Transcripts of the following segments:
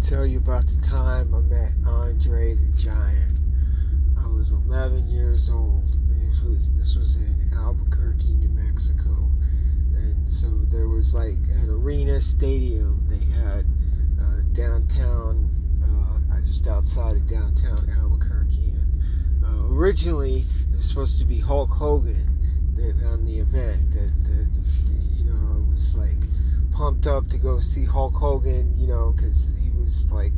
tell you about the time I met Andre the Giant. I was 11 years old. This was, this was in Albuquerque, New Mexico. And so there was like an arena stadium they had uh, downtown, uh, just outside of downtown Albuquerque. And uh, originally it was supposed to be Hulk Hogan that, on the event. That, that you know, it was like pumped up to go see Hulk Hogan, you know, because he was like,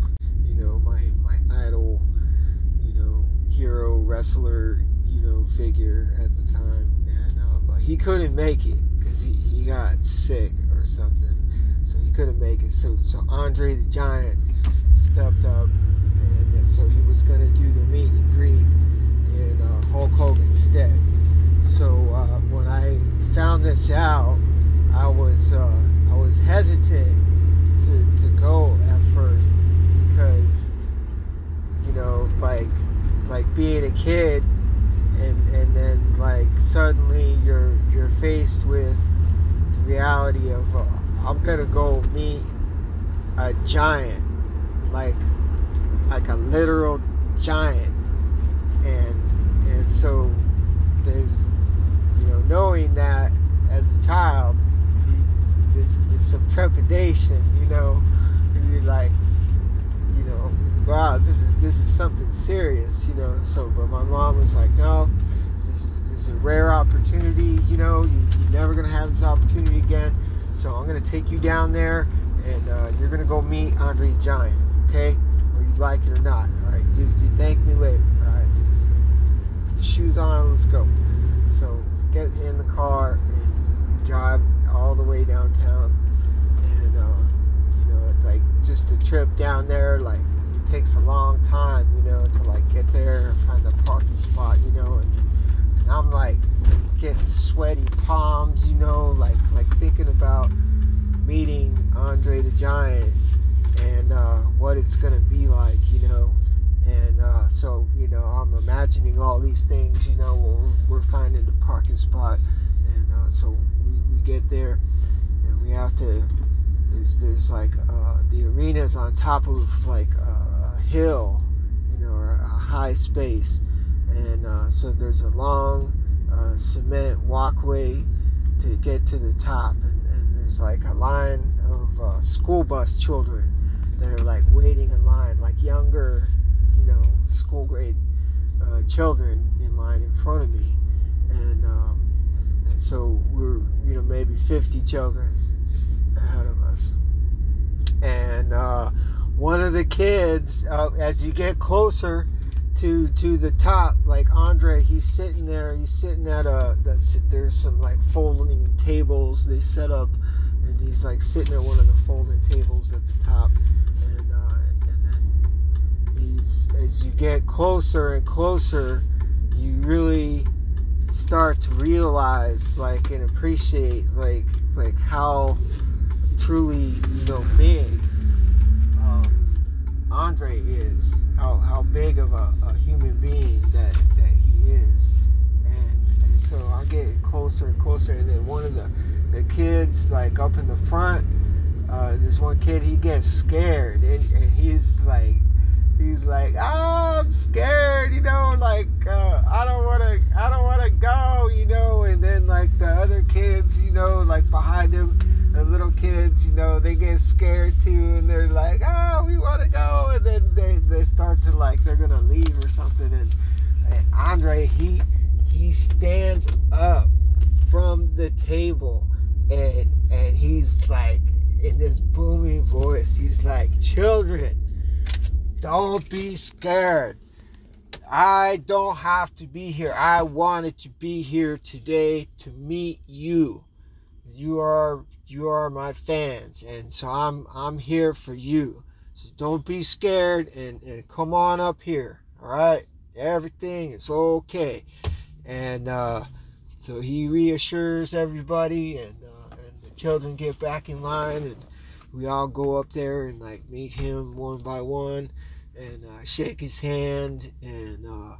you know, my my idol, you know, hero wrestler, you know, figure at the time, and uh, but he couldn't make it because he, he got sick or something, so he couldn't make it. So so Andre the Giant stepped up, and so he was gonna do the meet and greet in uh, Hulk Hogan's stead. So uh, when I found this out, I was. Uh, I was hesitant to, to go at first because you know like like being a kid and and then like suddenly you're you're faced with the reality of uh, I'm gonna go meet a giant like like a literal giant and and so there's you know knowing that as a child there's, there's some trepidation, you know. You're like, wow, this is this is something serious, you know. So, but my mom was like, no, this is, this is a rare opportunity, you know. You, are never gonna have this opportunity again. So I'm gonna take you down there, and uh, you're gonna go meet Andre Giant, okay? Whether you like it or not. All right, you, you thank me later. All right, just put the shoes on, let's go. So get in the car and drive all the way downtown. And, uh, you know, it's like just the trip down there, like takes a long time, you know, to like get there and find the parking spot, you know. And, and I'm like getting sweaty palms, you know, like like thinking about meeting Andre the Giant and uh, what it's gonna be like, you know. And uh, so, you know, I'm imagining all these things, you know, we're, we're finding the parking spot. And uh, so we get there, and we have to. There's there's like uh, the arena's on top of like a hill, you know, or a high space, and uh, so there's a long uh, cement walkway to get to the top, and, and there's like a line of uh, school bus children that are like waiting in line, like younger, you know, school grade uh, children in line in front of me, and um, and so we're, you know, maybe 50 children ahead of us. And uh, one of the kids, uh, as you get closer to to the top, like Andre, he's sitting there. He's sitting at a. There's some like folding tables they set up, and he's like sitting at one of the folding tables at the top. And uh, and then he's as you get closer and closer, you really start to realize like and appreciate like like how truly you know big Andre is how, how big of a, a human being that that he is. And, and so I get closer and closer. And then one of the the kids like up in the front uh, there's one kid he gets scared. And, and he's like he's like, oh, I'm scared, you know, like uh, I don't want to, I don't want to go, you know. And then like the other kids, you know, like behind him, the little kids, you know, they get scared too, and they're like, oh, we want to go, and then they they start to like they're gonna leave or something, and, and Andre he he stands up from the table, and and he's like in this booming voice, he's like, children don't be scared. I don't have to be here. I wanted to be here today to meet you. You are you are my fans and so I'm I'm here for you. So don't be scared and, and come on up here. All right? Everything is okay. And uh, so he reassures everybody and, uh, and the children get back in line and we all go up there and like meet him one by one and uh, shake his hand and uh,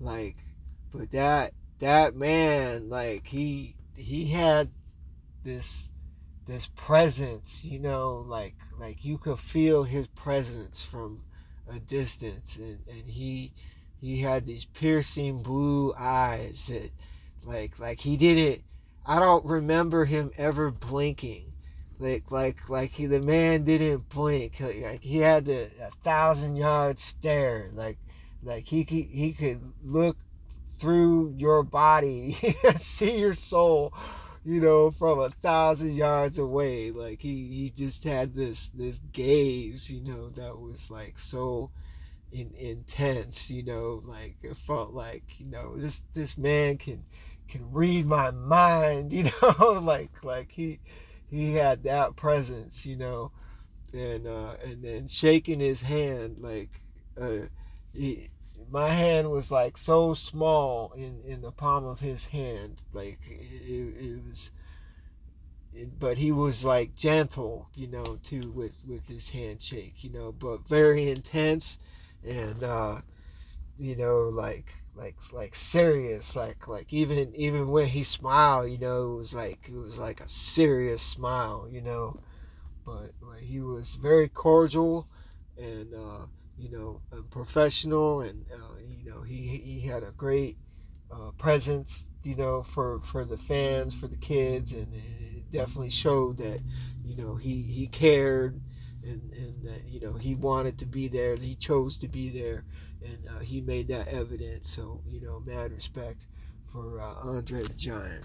like but that that man like he he had this this presence, you know, like like you could feel his presence from a distance, and and he he had these piercing blue eyes that like like he didn't. I don't remember him ever blinking. Like like like he the man didn't blink. Like he had the a thousand yard stare. Like like he could he could look through your body, see your soul you know, from a thousand yards away. Like he, he just had this this gaze, you know, that was like so in, intense, you know, like it felt like, you know, this this man can can read my mind, you know, like like he he had that presence, you know, and uh and then shaking his hand like uh he my hand was like so small in, in the palm of his hand like it, it was it, but he was like gentle you know too with with his handshake you know but very intense and uh you know like like like serious like like even even when he smiled you know it was like it was like a serious smile you know but, but he was very cordial and uh you know, professional, and uh, you know, he he had a great uh, presence, you know, for for the fans, for the kids, and it definitely showed that, you know, he he cared, and and that you know he wanted to be there, he chose to be there, and uh, he made that evident. So you know, mad respect for uh, Andre the Giant.